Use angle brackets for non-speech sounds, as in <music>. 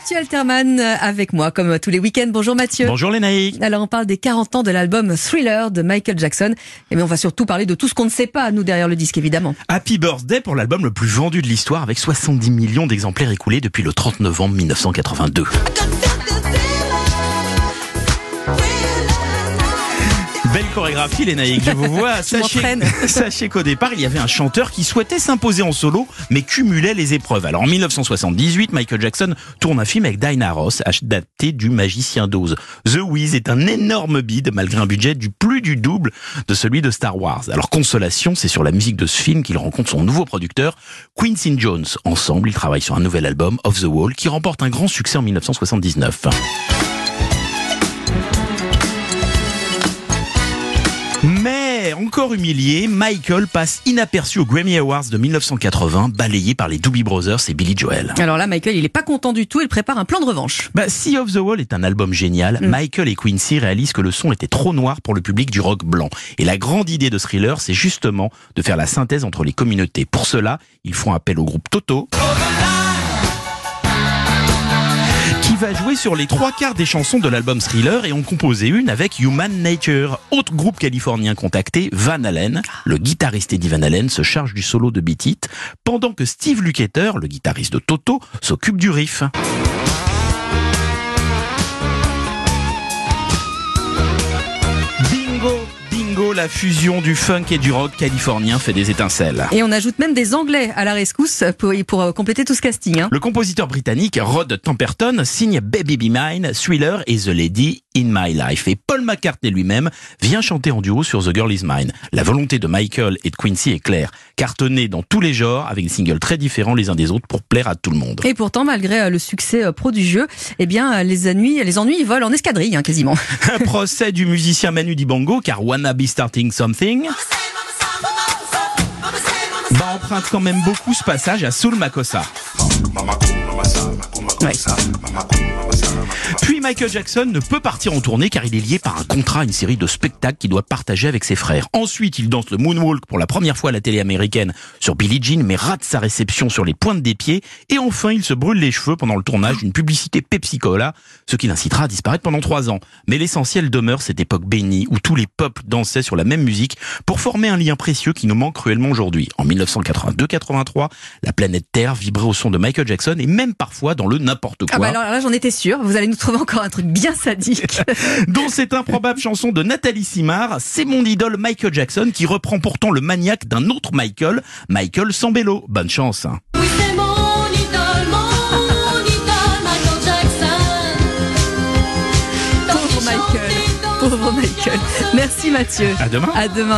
Mathieu Alterman avec moi, comme tous les week-ends. Bonjour Mathieu. Bonjour naïcs. Alors on parle des 40 ans de l'album Thriller de Michael Jackson. Et mais on va surtout parler de tout ce qu'on ne sait pas, nous, derrière le disque, évidemment. Happy Birthday pour l'album le plus vendu de l'histoire avec 70 millions d'exemplaires écoulés depuis le 30 novembre 1982. Chorégraphie les naïcs, je vous vois. <laughs> Sachez, <laughs> sachez qu'au départ, il y avait un chanteur qui souhaitait s'imposer en solo, mais cumulait les épreuves. Alors en 1978, Michael Jackson tourne un film avec Diana Ross, adapté du Magicien d'Oz. The Wiz est un énorme bide, malgré un budget du plus du double de celui de Star Wars. Alors consolation, c'est sur la musique de ce film qu'il rencontre son nouveau producteur, Quincy Jones. Ensemble, ils travaillent sur un nouvel album, Off the Wall, qui remporte un grand succès en 1979. Encore humilié, Michael passe inaperçu aux Grammy Awards de 1980, balayé par les Doobie Brothers et Billy Joel. Alors là, Michael, il est pas content du tout. Il prépare un plan de revanche. Bah, Sea of the Wall est un album génial. Mm. Michael et Quincy réalisent que le son était trop noir pour le public du rock blanc. Et la grande idée de Thriller, c'est justement de faire la synthèse entre les communautés. Pour cela, ils font appel au groupe Toto. Qui va jouer sur les trois quarts des chansons de l'album Thriller et en composer une avec Human Nature. Autre groupe californien contacté, Van Halen. Le guitariste Eddie Van Halen se charge du solo de Beat It, pendant que Steve Lukather, le guitariste de Toto, s'occupe du riff. La fusion du funk et du rock californien fait des étincelles. Et on ajoute même des Anglais à la rescousse pour, pour euh, compléter tout ce casting. hein. Le compositeur britannique Rod Temperton signe Baby Be Mine, Thriller et The Lady in My Life. Et Paul McCartney lui-même vient chanter en duo sur The Girl Is Mine. La volonté de Michael et de Quincy est claire. Cartonner dans tous les genres avec des singles très différents les uns des autres pour plaire à tout le monde. Et pourtant, malgré euh, le succès euh, prodigieux, eh bien, euh, les ennuis, les ennuis volent en escadrille, hein, quasiment. <laughs> Un procès du musicien Manu Dibango car Wanna Be Starting Something bah, emprunte quand même beaucoup ce passage à Soul Makossa. Ouais. Puis Michael Jackson ne peut partir en tournée car il est lié par un contrat à une série de spectacles qu'il doit partager avec ses frères. Ensuite, il danse le moonwalk pour la première fois à la télé américaine sur Billie Jean mais rate sa réception sur les pointes des pieds. Et enfin, il se brûle les cheveux pendant le tournage d'une publicité Pepsi Cola, ce qui l'incitera à disparaître pendant trois ans. Mais l'essentiel demeure cette époque bénie où tous les peuples dansaient sur la même musique pour former un lien précieux qui nous manque cruellement aujourd'hui. En 1982-83, la planète Terre vibrait au son de Michael Jackson et même parfois dans le n'importe quoi. Ah bah alors là, j'en étais. Vous allez nous trouver encore un truc bien sadique. <laughs> dont cette improbable chanson de Nathalie Simard, c'est mon idole Michael Jackson qui reprend pourtant le maniaque d'un autre Michael, Michael Sambello. Bonne chance. Oui, c'est mon idole, mon idole, Michael Jackson. Pauvre Michael. Pauvre Michael. Merci Mathieu. À demain. À demain.